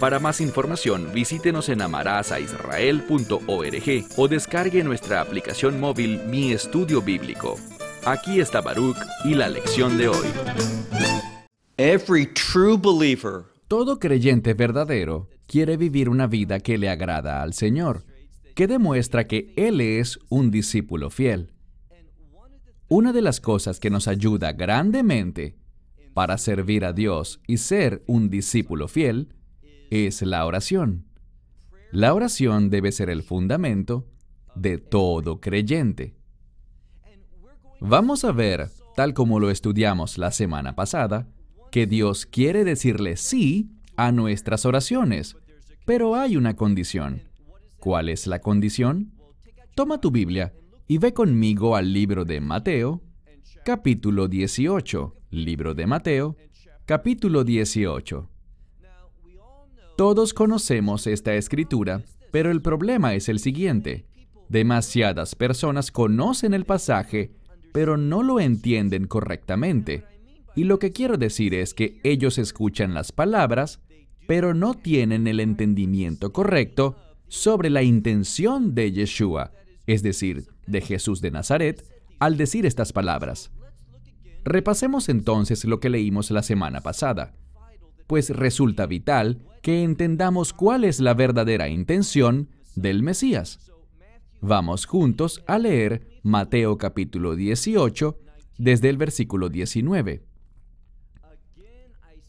Para más información, visítenos en amarazaisrael.org o descargue nuestra aplicación móvil Mi Estudio Bíblico. Aquí está Baruch y la lección de hoy. Every true believer Todo creyente verdadero quiere vivir una vida que le agrada al Señor, que demuestra que Él es un discípulo fiel. Una de las cosas que nos ayuda grandemente para servir a Dios y ser un discípulo fiel es la oración. La oración debe ser el fundamento de todo creyente. Vamos a ver, tal como lo estudiamos la semana pasada, que Dios quiere decirle sí a nuestras oraciones, pero hay una condición. ¿Cuál es la condición? Toma tu Biblia y ve conmigo al libro de Mateo, capítulo 18. Libro de Mateo, capítulo 18. Todos conocemos esta escritura, pero el problema es el siguiente. Demasiadas personas conocen el pasaje, pero no lo entienden correctamente. Y lo que quiero decir es que ellos escuchan las palabras, pero no tienen el entendimiento correcto sobre la intención de Yeshua, es decir, de Jesús de Nazaret, al decir estas palabras. Repasemos entonces lo que leímos la semana pasada pues resulta vital que entendamos cuál es la verdadera intención del Mesías. Vamos juntos a leer Mateo capítulo 18 desde el versículo 19.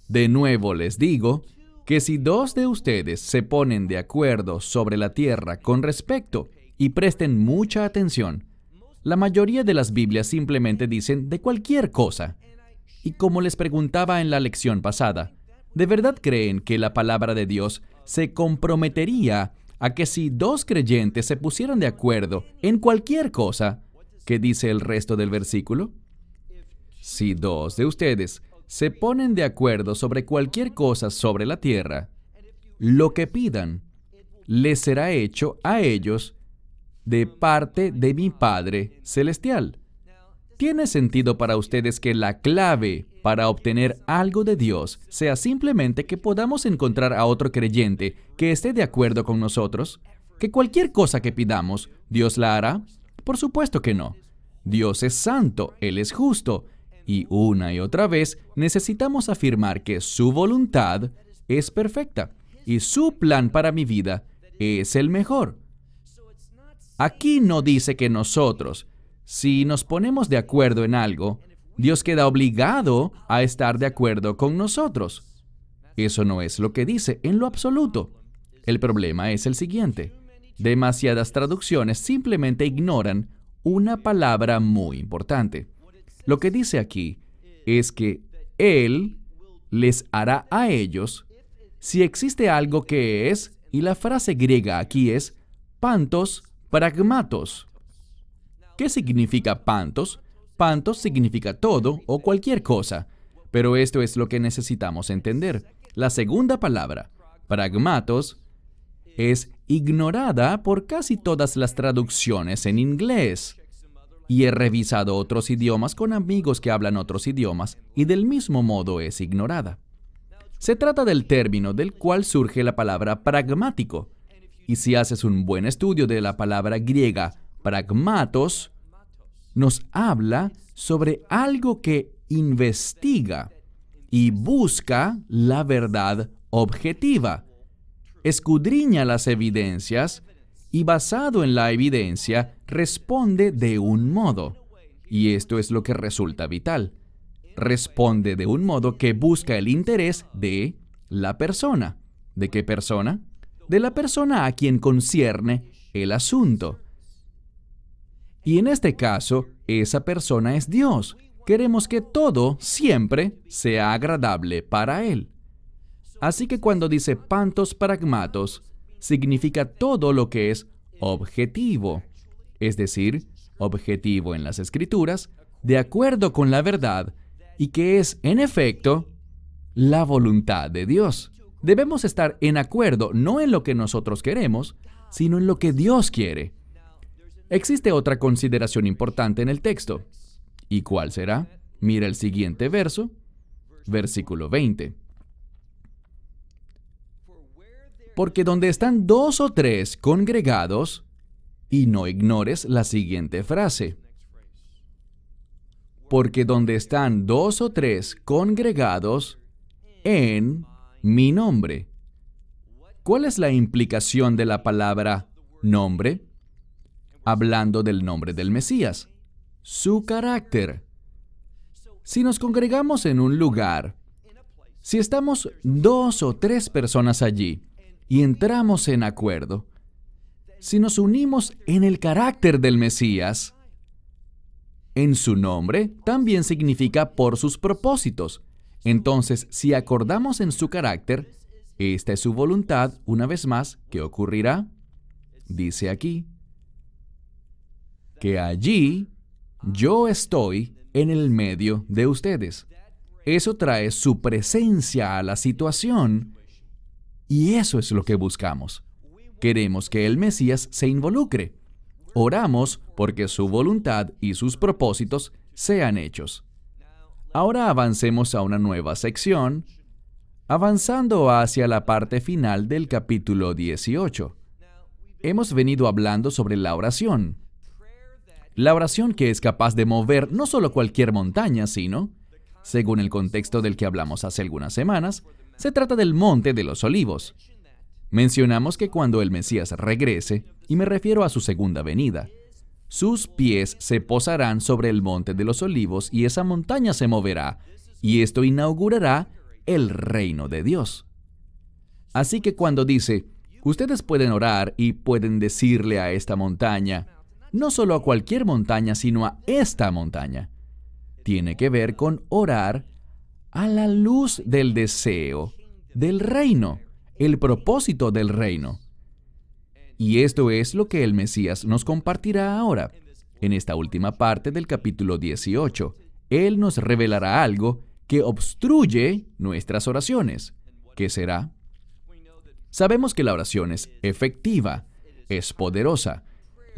De nuevo les digo que si dos de ustedes se ponen de acuerdo sobre la tierra con respecto y presten mucha atención, la mayoría de las Biblias simplemente dicen de cualquier cosa. Y como les preguntaba en la lección pasada, ¿De verdad creen que la palabra de Dios se comprometería a que si dos creyentes se pusieran de acuerdo en cualquier cosa, ¿qué dice el resto del versículo? Si dos de ustedes se ponen de acuerdo sobre cualquier cosa sobre la tierra, lo que pidan les será hecho a ellos de parte de mi Padre Celestial. ¿Tiene sentido para ustedes que la clave para obtener algo de Dios sea simplemente que podamos encontrar a otro creyente que esté de acuerdo con nosotros? ¿Que cualquier cosa que pidamos, Dios la hará? Por supuesto que no. Dios es santo, Él es justo, y una y otra vez necesitamos afirmar que su voluntad es perfecta y su plan para mi vida es el mejor. Aquí no dice que nosotros, si nos ponemos de acuerdo en algo, Dios queda obligado a estar de acuerdo con nosotros. Eso no es lo que dice en lo absoluto. El problema es el siguiente. Demasiadas traducciones simplemente ignoran una palabra muy importante. Lo que dice aquí es que Él les hará a ellos si existe algo que es, y la frase griega aquí es pantos pragmatos. ¿Qué significa pantos? Pantos significa todo o cualquier cosa, pero esto es lo que necesitamos entender. La segunda palabra, pragmatos, es ignorada por casi todas las traducciones en inglés. Y he revisado otros idiomas con amigos que hablan otros idiomas y del mismo modo es ignorada. Se trata del término del cual surge la palabra pragmático. Y si haces un buen estudio de la palabra griega pragmatos nos habla sobre algo que investiga y busca la verdad objetiva, escudriña las evidencias y basado en la evidencia responde de un modo. Y esto es lo que resulta vital. Responde de un modo que busca el interés de la persona. ¿De qué persona? De la persona a quien concierne el asunto. Y en este caso, esa persona es Dios. Queremos que todo siempre sea agradable para Él. Así que cuando dice pantos pragmatos, significa todo lo que es objetivo, es decir, objetivo en las escrituras, de acuerdo con la verdad, y que es, en efecto, la voluntad de Dios. Debemos estar en acuerdo no en lo que nosotros queremos, sino en lo que Dios quiere. Existe otra consideración importante en el texto. ¿Y cuál será? Mira el siguiente verso, versículo 20. Porque donde están dos o tres congregados, y no ignores la siguiente frase. Porque donde están dos o tres congregados en mi nombre. ¿Cuál es la implicación de la palabra nombre? Hablando del nombre del Mesías, su carácter. Si nos congregamos en un lugar, si estamos dos o tres personas allí y entramos en acuerdo, si nos unimos en el carácter del Mesías, en su nombre también significa por sus propósitos. Entonces, si acordamos en su carácter, esta es su voluntad, una vez más, ¿qué ocurrirá? Dice aquí, que allí yo estoy en el medio de ustedes. Eso trae su presencia a la situación y eso es lo que buscamos. Queremos que el Mesías se involucre. Oramos porque su voluntad y sus propósitos sean hechos. Ahora avancemos a una nueva sección, avanzando hacia la parte final del capítulo 18. Hemos venido hablando sobre la oración. La oración que es capaz de mover no solo cualquier montaña, sino, según el contexto del que hablamos hace algunas semanas, se trata del Monte de los Olivos. Mencionamos que cuando el Mesías regrese, y me refiero a su segunda venida, sus pies se posarán sobre el monte de los olivos y esa montaña se moverá, y esto inaugurará el reino de Dios. Así que cuando dice, ustedes pueden orar y pueden decirle a esta montaña, no solo a cualquier montaña, sino a esta montaña, tiene que ver con orar a la luz del deseo del reino el propósito del reino. Y esto es lo que el Mesías nos compartirá ahora. En esta última parte del capítulo 18, Él nos revelará algo que obstruye nuestras oraciones. ¿Qué será? Sabemos que la oración es efectiva, es poderosa.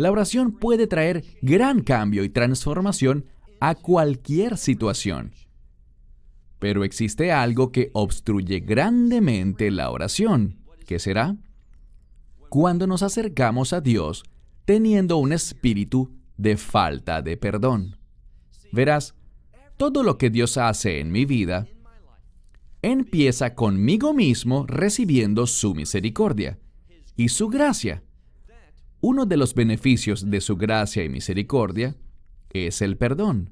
La oración puede traer gran cambio y transformación a cualquier situación. Pero existe algo que obstruye grandemente la oración. ¿Qué será? Cuando nos acercamos a Dios teniendo un espíritu de falta de perdón. Verás, todo lo que Dios hace en mi vida empieza conmigo mismo recibiendo su misericordia y su gracia. Uno de los beneficios de su gracia y misericordia es el perdón.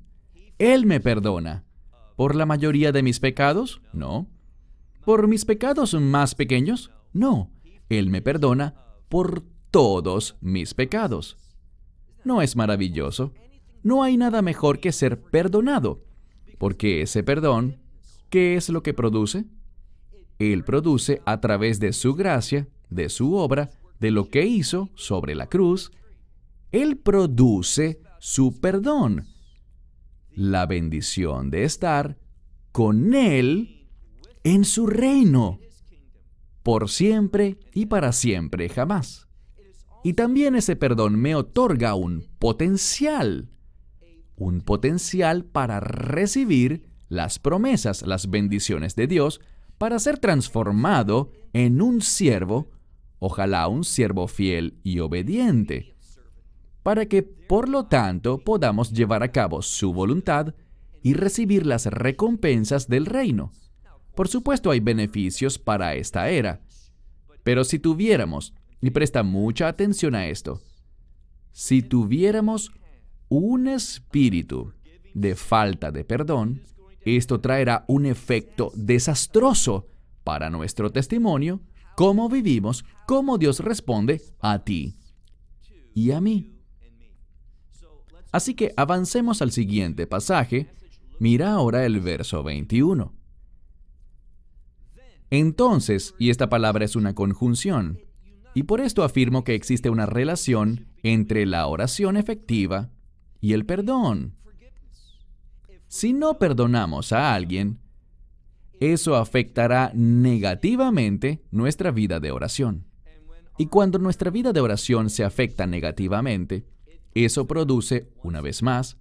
Él me perdona ¿Por la mayoría de mis pecados? No. ¿Por mis pecados más pequeños? No. Él me perdona por todos mis pecados. ¿No es maravilloso? No hay nada mejor que ser perdonado, porque ese perdón, ¿qué es lo que produce? Él produce a través de su gracia, de su obra, de lo que hizo sobre la cruz, Él produce su perdón, la bendición de estar con Él en su reino, por siempre y para siempre jamás. Y también ese perdón me otorga un potencial, un potencial para recibir las promesas, las bendiciones de Dios, para ser transformado en un siervo, ojalá un siervo fiel y obediente, para que, por lo tanto, podamos llevar a cabo su voluntad y recibir las recompensas del reino. Por supuesto hay beneficios para esta era, pero si tuviéramos, y presta mucha atención a esto, si tuviéramos un espíritu de falta de perdón, esto traerá un efecto desastroso para nuestro testimonio, cómo vivimos, cómo Dios responde a ti y a mí. Así que avancemos al siguiente pasaje. Mira ahora el verso 21. Entonces, y esta palabra es una conjunción, y por esto afirmo que existe una relación entre la oración efectiva y el perdón. Si no perdonamos a alguien, eso afectará negativamente nuestra vida de oración. Y cuando nuestra vida de oración se afecta negativamente, eso produce, una vez más,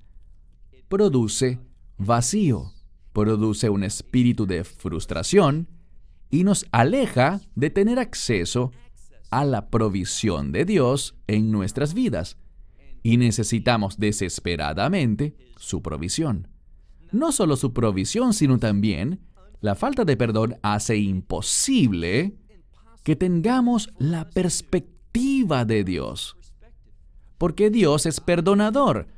produce vacío, produce un espíritu de frustración y nos aleja de tener acceso a la provisión de Dios en nuestras vidas. Y necesitamos desesperadamente su provisión. No solo su provisión, sino también la falta de perdón hace imposible que tengamos la perspectiva de Dios. Porque Dios es perdonador.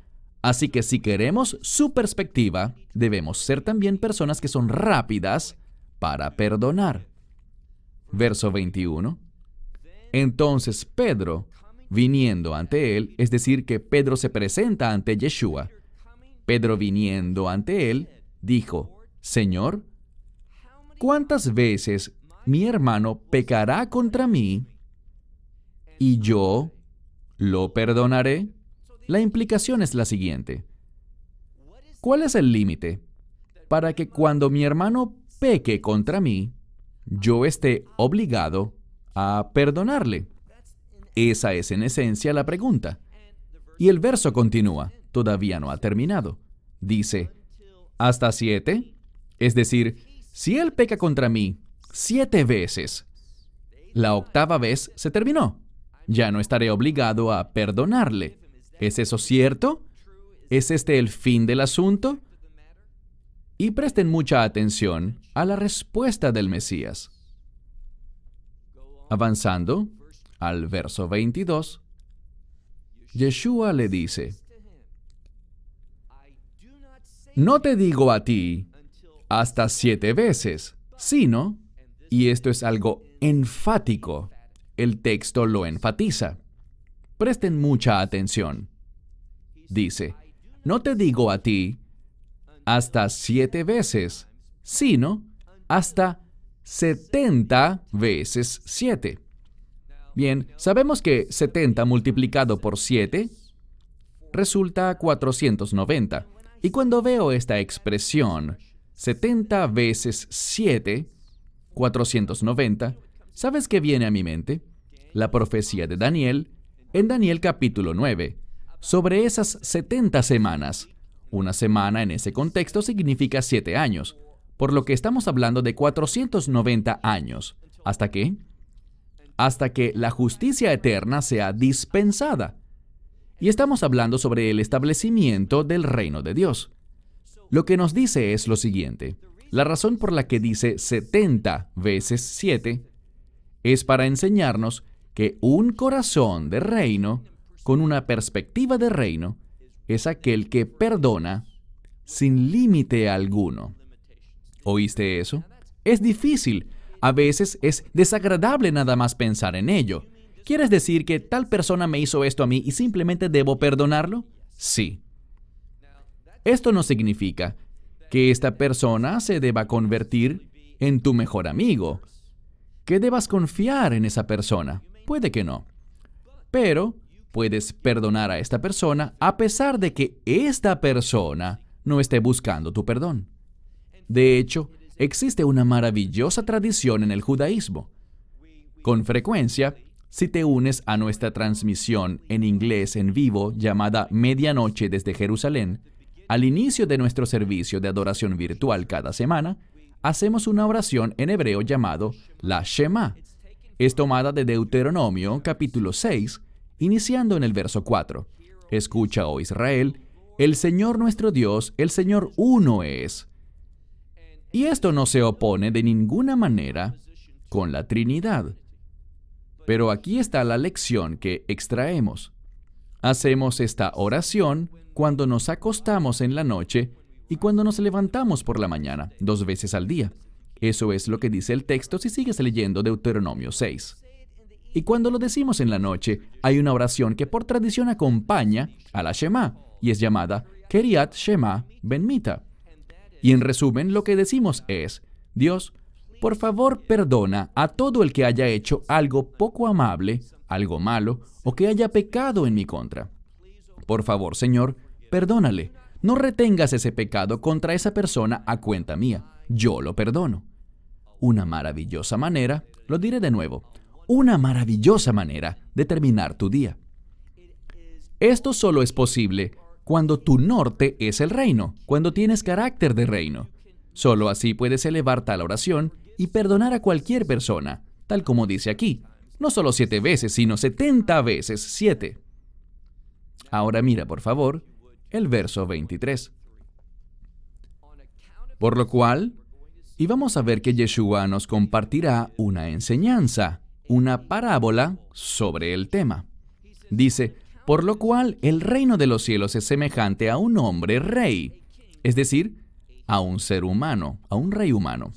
Así que si queremos su perspectiva, debemos ser también personas que son rápidas para perdonar. Verso 21. Entonces Pedro, viniendo ante él, es decir, que Pedro se presenta ante Yeshua, Pedro viniendo ante él, dijo, Señor, ¿cuántas veces mi hermano pecará contra mí y yo lo perdonaré? La implicación es la siguiente. ¿Cuál es el límite para que cuando mi hermano peque contra mí, yo esté obligado a perdonarle? Esa es en esencia la pregunta. Y el verso continúa, todavía no ha terminado. Dice, ¿hasta siete? Es decir, si él peca contra mí siete veces, la octava vez se terminó. Ya no estaré obligado a perdonarle. ¿Es eso cierto? ¿Es este el fin del asunto? Y presten mucha atención a la respuesta del Mesías. Avanzando al verso 22, Yeshua le dice, No te digo a ti, hasta siete veces, sino, y esto es algo enfático, el texto lo enfatiza. Presten mucha atención. Dice, no te digo a ti hasta siete veces, sino hasta setenta veces siete. Bien, sabemos que 70 multiplicado por 7 resulta 490. Y cuando veo esta expresión, 70 veces 7, 490, ¿sabes qué viene a mi mente? La profecía de Daniel en Daniel capítulo 9, sobre esas 70 semanas. Una semana en ese contexto significa 7 años, por lo que estamos hablando de 490 años. ¿Hasta qué? Hasta que la justicia eterna sea dispensada. Y estamos hablando sobre el establecimiento del reino de Dios. Lo que nos dice es lo siguiente. La razón por la que dice 70 veces 7 es para enseñarnos que un corazón de reino, con una perspectiva de reino, es aquel que perdona sin límite alguno. ¿Oíste eso? Es difícil. A veces es desagradable nada más pensar en ello. ¿Quieres decir que tal persona me hizo esto a mí y simplemente debo perdonarlo? Sí. Esto no significa que esta persona se deba convertir en tu mejor amigo, que debas confiar en esa persona. Puede que no. Pero puedes perdonar a esta persona a pesar de que esta persona no esté buscando tu perdón. De hecho, existe una maravillosa tradición en el judaísmo. Con frecuencia, si te unes a nuestra transmisión en inglés en vivo llamada Medianoche desde Jerusalén, al inicio de nuestro servicio de adoración virtual cada semana, hacemos una oración en hebreo llamado la Shema. Es tomada de Deuteronomio capítulo 6, iniciando en el verso 4. Escucha, oh Israel, el Señor nuestro Dios, el Señor uno es. Y esto no se opone de ninguna manera con la Trinidad. Pero aquí está la lección que extraemos. Hacemos esta oración cuando nos acostamos en la noche y cuando nos levantamos por la mañana, dos veces al día. Eso es lo que dice el texto si sigues leyendo Deuteronomio 6. Y cuando lo decimos en la noche, hay una oración que por tradición acompaña a la Shema y es llamada Keriat Shema Benmita. Y en resumen, lo que decimos es, Dios, por favor perdona a todo el que haya hecho algo poco amable, algo malo, o que haya pecado en mi contra. Por favor, Señor, perdónale. No retengas ese pecado contra esa persona a cuenta mía. Yo lo perdono. Una maravillosa manera, lo diré de nuevo, una maravillosa manera de terminar tu día. Esto solo es posible cuando tu norte es el reino, cuando tienes carácter de reino. Solo así puedes elevar tal oración y perdonar a cualquier persona, tal como dice aquí. No solo siete veces, sino setenta veces siete. Ahora mira, por favor, el verso 23. Por lo cual, y vamos a ver que Yeshua nos compartirá una enseñanza, una parábola sobre el tema. Dice, por lo cual el reino de los cielos es semejante a un hombre rey, es decir, a un ser humano, a un rey humano.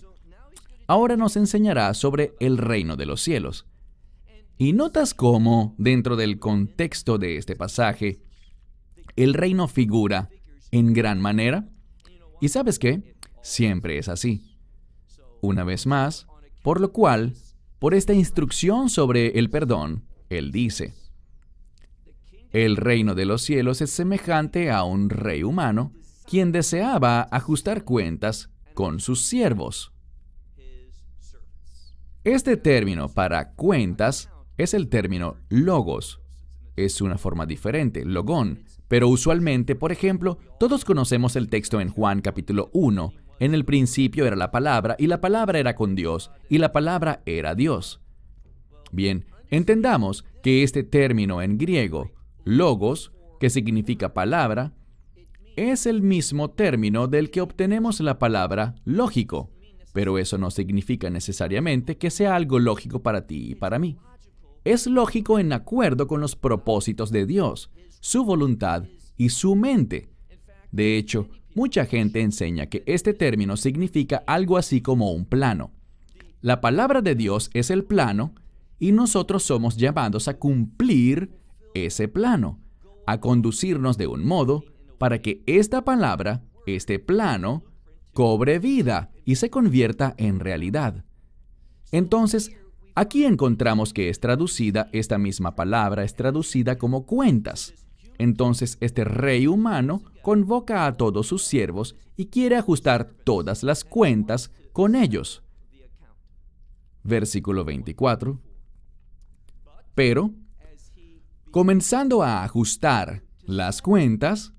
Ahora nos enseñará sobre el reino de los cielos. Y notas cómo, dentro del contexto de este pasaje, el reino figura en gran manera. ¿Y sabes qué? Siempre es así. Una vez más, por lo cual, por esta instrucción sobre el perdón, él dice, el reino de los cielos es semejante a un rey humano, quien deseaba ajustar cuentas con sus siervos. Este término para cuentas es el término logos. Es una forma diferente, logón, pero usualmente, por ejemplo, todos conocemos el texto en Juan capítulo 1. En el principio era la palabra, y la palabra era con Dios, y la palabra era Dios. Bien, entendamos que este término en griego, logos, que significa palabra, es el mismo término del que obtenemos la palabra lógico, pero eso no significa necesariamente que sea algo lógico para ti y para mí. Es lógico en acuerdo con los propósitos de Dios, su voluntad y su mente. De hecho, mucha gente enseña que este término significa algo así como un plano. La palabra de Dios es el plano y nosotros somos llamados a cumplir ese plano, a conducirnos de un modo para que esta palabra, este plano, cobre vida y se convierta en realidad. Entonces, aquí encontramos que es traducida, esta misma palabra es traducida como cuentas. Entonces este rey humano convoca a todos sus siervos y quiere ajustar todas las cuentas con ellos. Versículo 24. Pero, comenzando a ajustar las cuentas,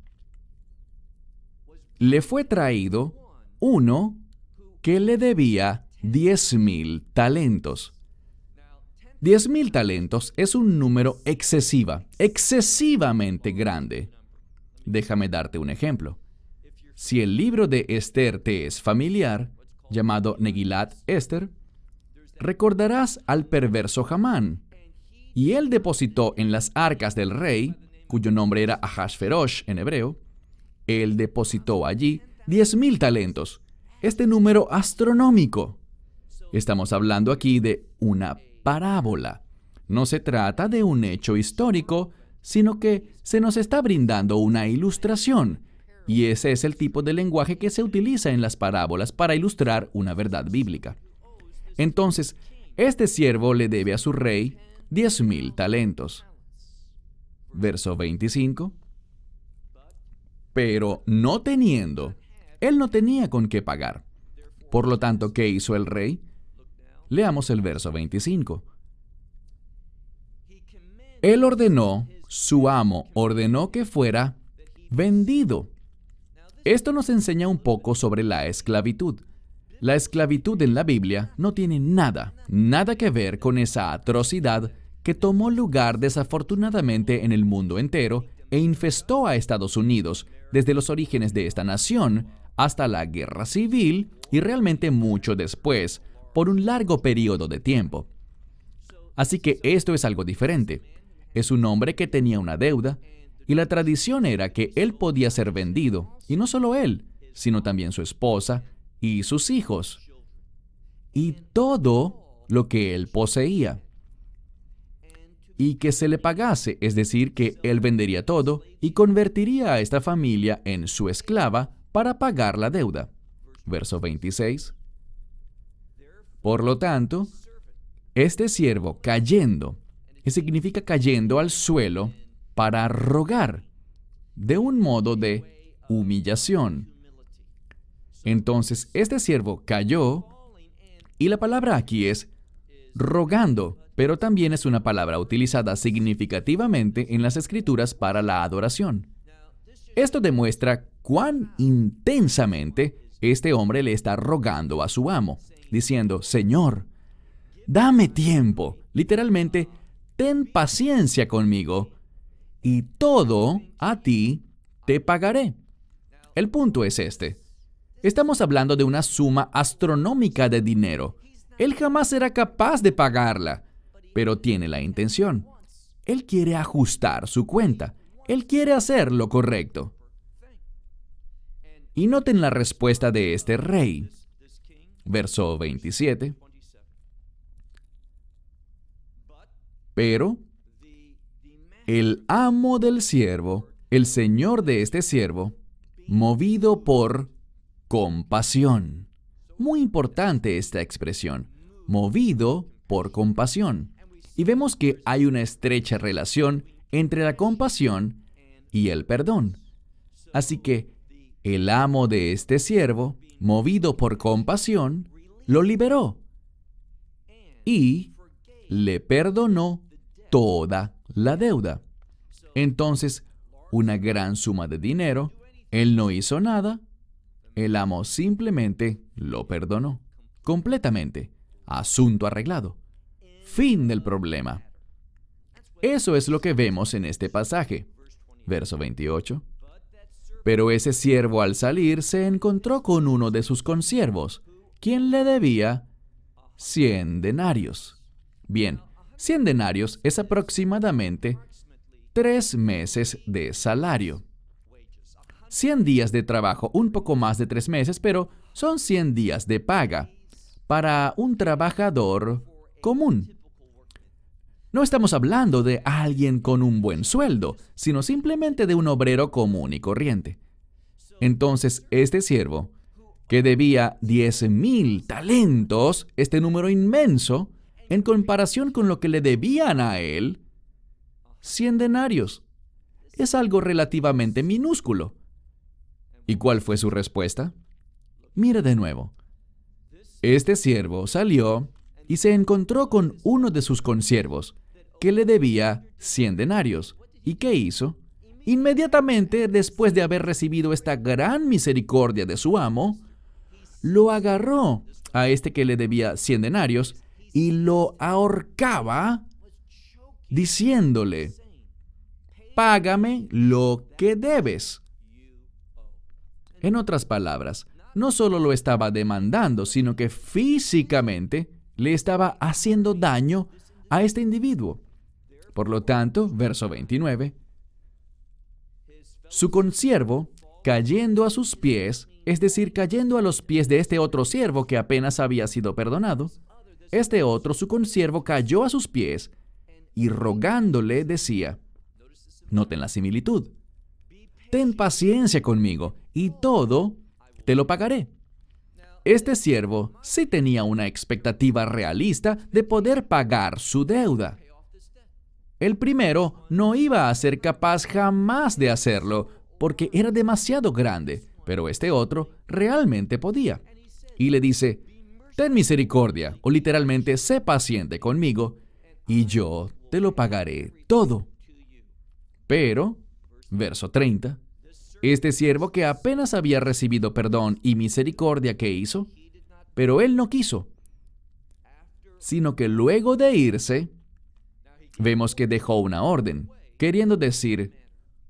le fue traído uno que le debía diez mil talentos. Diez mil talentos es un número excesiva, excesivamente grande. Déjame darte un ejemplo. Si el libro de Esther te es familiar, llamado Negilat Esther, recordarás al perverso Hamán. Y él depositó en las arcas del rey, cuyo nombre era Ahasverosh en hebreo, él depositó allí diez mil talentos, este número astronómico. Estamos hablando aquí de una parábola. No se trata de un hecho histórico, sino que se nos está brindando una ilustración. Y ese es el tipo de lenguaje que se utiliza en las parábolas para ilustrar una verdad bíblica. Entonces, este siervo le debe a su rey diez mil talentos. Verso 25 pero no teniendo, él no tenía con qué pagar. Por lo tanto, ¿qué hizo el rey? Leamos el verso 25. Él ordenó, su amo ordenó que fuera vendido. Esto nos enseña un poco sobre la esclavitud. La esclavitud en la Biblia no tiene nada, nada que ver con esa atrocidad que tomó lugar desafortunadamente en el mundo entero e infestó a Estados Unidos desde los orígenes de esta nación hasta la guerra civil y realmente mucho después, por un largo periodo de tiempo. Así que esto es algo diferente. Es un hombre que tenía una deuda y la tradición era que él podía ser vendido, y no solo él, sino también su esposa y sus hijos, y todo lo que él poseía y que se le pagase, es decir, que él vendería todo y convertiría a esta familia en su esclava para pagar la deuda. Verso 26. Por lo tanto, este siervo cayendo, que significa cayendo al suelo para rogar, de un modo de humillación. Entonces, este siervo cayó, y la palabra aquí es rogando, pero también es una palabra utilizada significativamente en las escrituras para la adoración. Esto demuestra cuán intensamente este hombre le está rogando a su amo, diciendo, Señor, dame tiempo, literalmente, ten paciencia conmigo, y todo a ti te pagaré. El punto es este. Estamos hablando de una suma astronómica de dinero. Él jamás será capaz de pagarla, pero tiene la intención. Él quiere ajustar su cuenta. Él quiere hacer lo correcto. Y noten la respuesta de este rey. Verso 27. Pero el amo del siervo, el señor de este siervo, movido por compasión. Muy importante esta expresión, movido por compasión. Y vemos que hay una estrecha relación entre la compasión y el perdón. Así que el amo de este siervo, movido por compasión, lo liberó y le perdonó toda la deuda. Entonces, una gran suma de dinero, él no hizo nada, el amo simplemente lo perdonó, completamente, asunto arreglado, fin del problema. Eso es lo que vemos en este pasaje. Verso 28. Pero ese siervo al salir se encontró con uno de sus consiervos, quien le debía 100 denarios. Bien, 100 denarios es aproximadamente tres meses de salario. 100 días de trabajo, un poco más de tres meses, pero son 100 días de paga para un trabajador común. No estamos hablando de alguien con un buen sueldo, sino simplemente de un obrero común y corriente. Entonces, este siervo, que debía 10.000 talentos, este número inmenso, en comparación con lo que le debían a él, 100 denarios. Es algo relativamente minúsculo. ¿Y cuál fue su respuesta? Mira de nuevo. Este siervo salió y se encontró con uno de sus consiervos, que le debía 100 denarios. ¿Y qué hizo? Inmediatamente después de haber recibido esta gran misericordia de su amo, lo agarró a este que le debía 100 denarios y lo ahorcaba diciéndole, págame lo que debes. En otras palabras, no solo lo estaba demandando, sino que físicamente le estaba haciendo daño a este individuo. Por lo tanto, verso 29, su consiervo, cayendo a sus pies, es decir, cayendo a los pies de este otro siervo que apenas había sido perdonado, este otro, su consiervo, cayó a sus pies y rogándole decía, noten la similitud, ten paciencia conmigo y todo te lo pagaré. Este siervo sí tenía una expectativa realista de poder pagar su deuda. El primero no iba a ser capaz jamás de hacerlo porque era demasiado grande, pero este otro realmente podía. Y le dice, ten misericordia, o literalmente, sé paciente conmigo, y yo te lo pagaré todo. Pero, verso 30, este siervo que apenas había recibido perdón y misericordia que hizo, pero él no quiso, sino que luego de irse, vemos que dejó una orden, queriendo decir,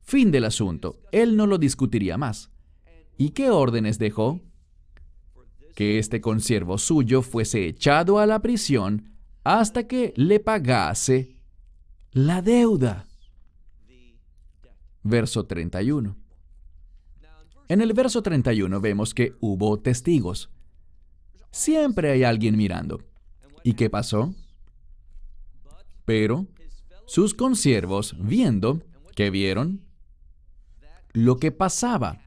fin del asunto, él no lo discutiría más. ¿Y qué órdenes dejó? Que este consiervo suyo fuese echado a la prisión hasta que le pagase la deuda. Verso 31. En el verso 31 vemos que hubo testigos. Siempre hay alguien mirando. ¿Y qué pasó? Pero sus consiervos, viendo, ¿qué vieron? Lo que pasaba.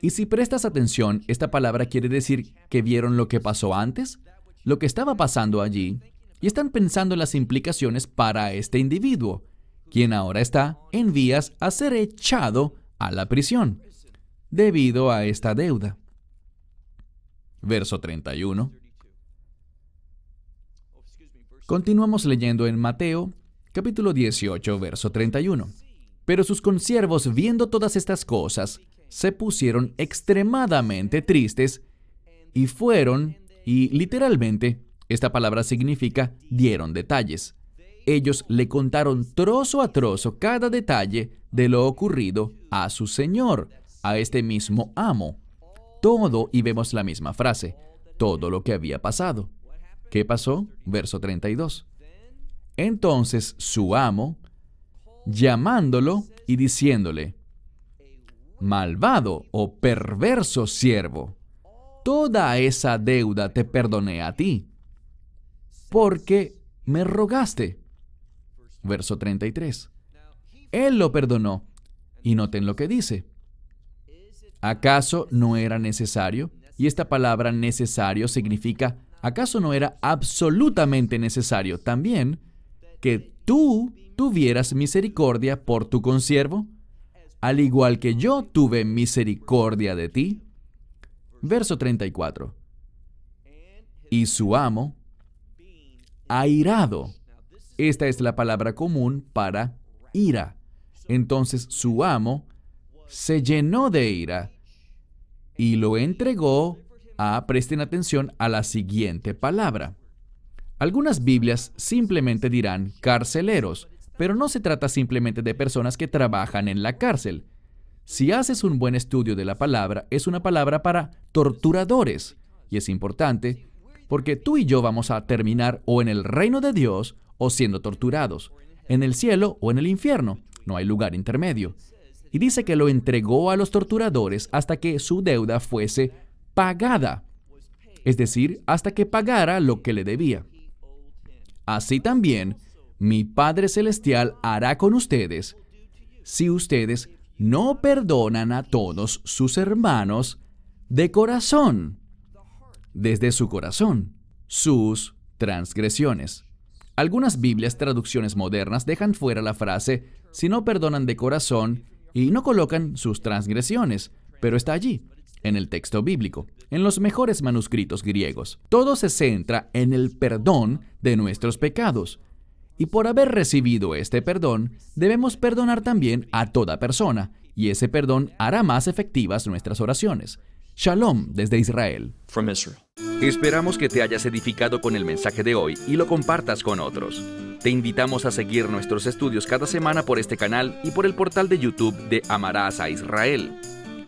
Y si prestas atención, esta palabra quiere decir que vieron lo que pasó antes, lo que estaba pasando allí y están pensando en las implicaciones para este individuo, quien ahora está en vías a ser echado a la prisión debido a esta deuda. Verso 31. Continuamos leyendo en Mateo, capítulo 18, verso 31. Pero sus consiervos, viendo todas estas cosas, se pusieron extremadamente tristes y fueron, y literalmente, esta palabra significa dieron detalles. Ellos le contaron trozo a trozo cada detalle de lo ocurrido a su señor, a este mismo amo. Todo, y vemos la misma frase, todo lo que había pasado. ¿Qué pasó? Verso 32. Entonces su amo, llamándolo y diciéndole, malvado o perverso siervo, toda esa deuda te perdoné a ti, porque me rogaste. Verso 33. Él lo perdonó. Y noten lo que dice. ¿Acaso no era necesario? Y esta palabra necesario significa, ¿acaso no era absolutamente necesario también que tú tuvieras misericordia por tu consiervo? al igual que yo tuve misericordia de ti. Verso 34. Y su amo, airado. Esta es la palabra común para ira. Entonces su amo se llenó de ira y lo entregó a, presten atención a la siguiente palabra. Algunas Biblias simplemente dirán carceleros, pero no se trata simplemente de personas que trabajan en la cárcel. Si haces un buen estudio de la palabra, es una palabra para torturadores. Y es importante porque tú y yo vamos a terminar o en el reino de Dios o siendo torturados, en el cielo o en el infierno. No hay lugar intermedio. Y dice que lo entregó a los torturadores hasta que su deuda fuese pagada. Es decir, hasta que pagara lo que le debía. Así también, mi Padre Celestial hará con ustedes si ustedes no perdonan a todos sus hermanos de corazón, desde su corazón, sus transgresiones. Algunas Biblias, traducciones modernas, dejan fuera la frase si no perdonan de corazón y no colocan sus transgresiones, pero está allí, en el texto bíblico, en los mejores manuscritos griegos. Todo se centra en el perdón de nuestros pecados. Y por haber recibido este perdón, debemos perdonar también a toda persona, y ese perdón hará más efectivas nuestras oraciones. Shalom desde Israel. Esperamos que te hayas edificado con el mensaje de hoy y lo compartas con otros. Te invitamos a seguir nuestros estudios cada semana por este canal y por el portal de YouTube de Amarás a Israel.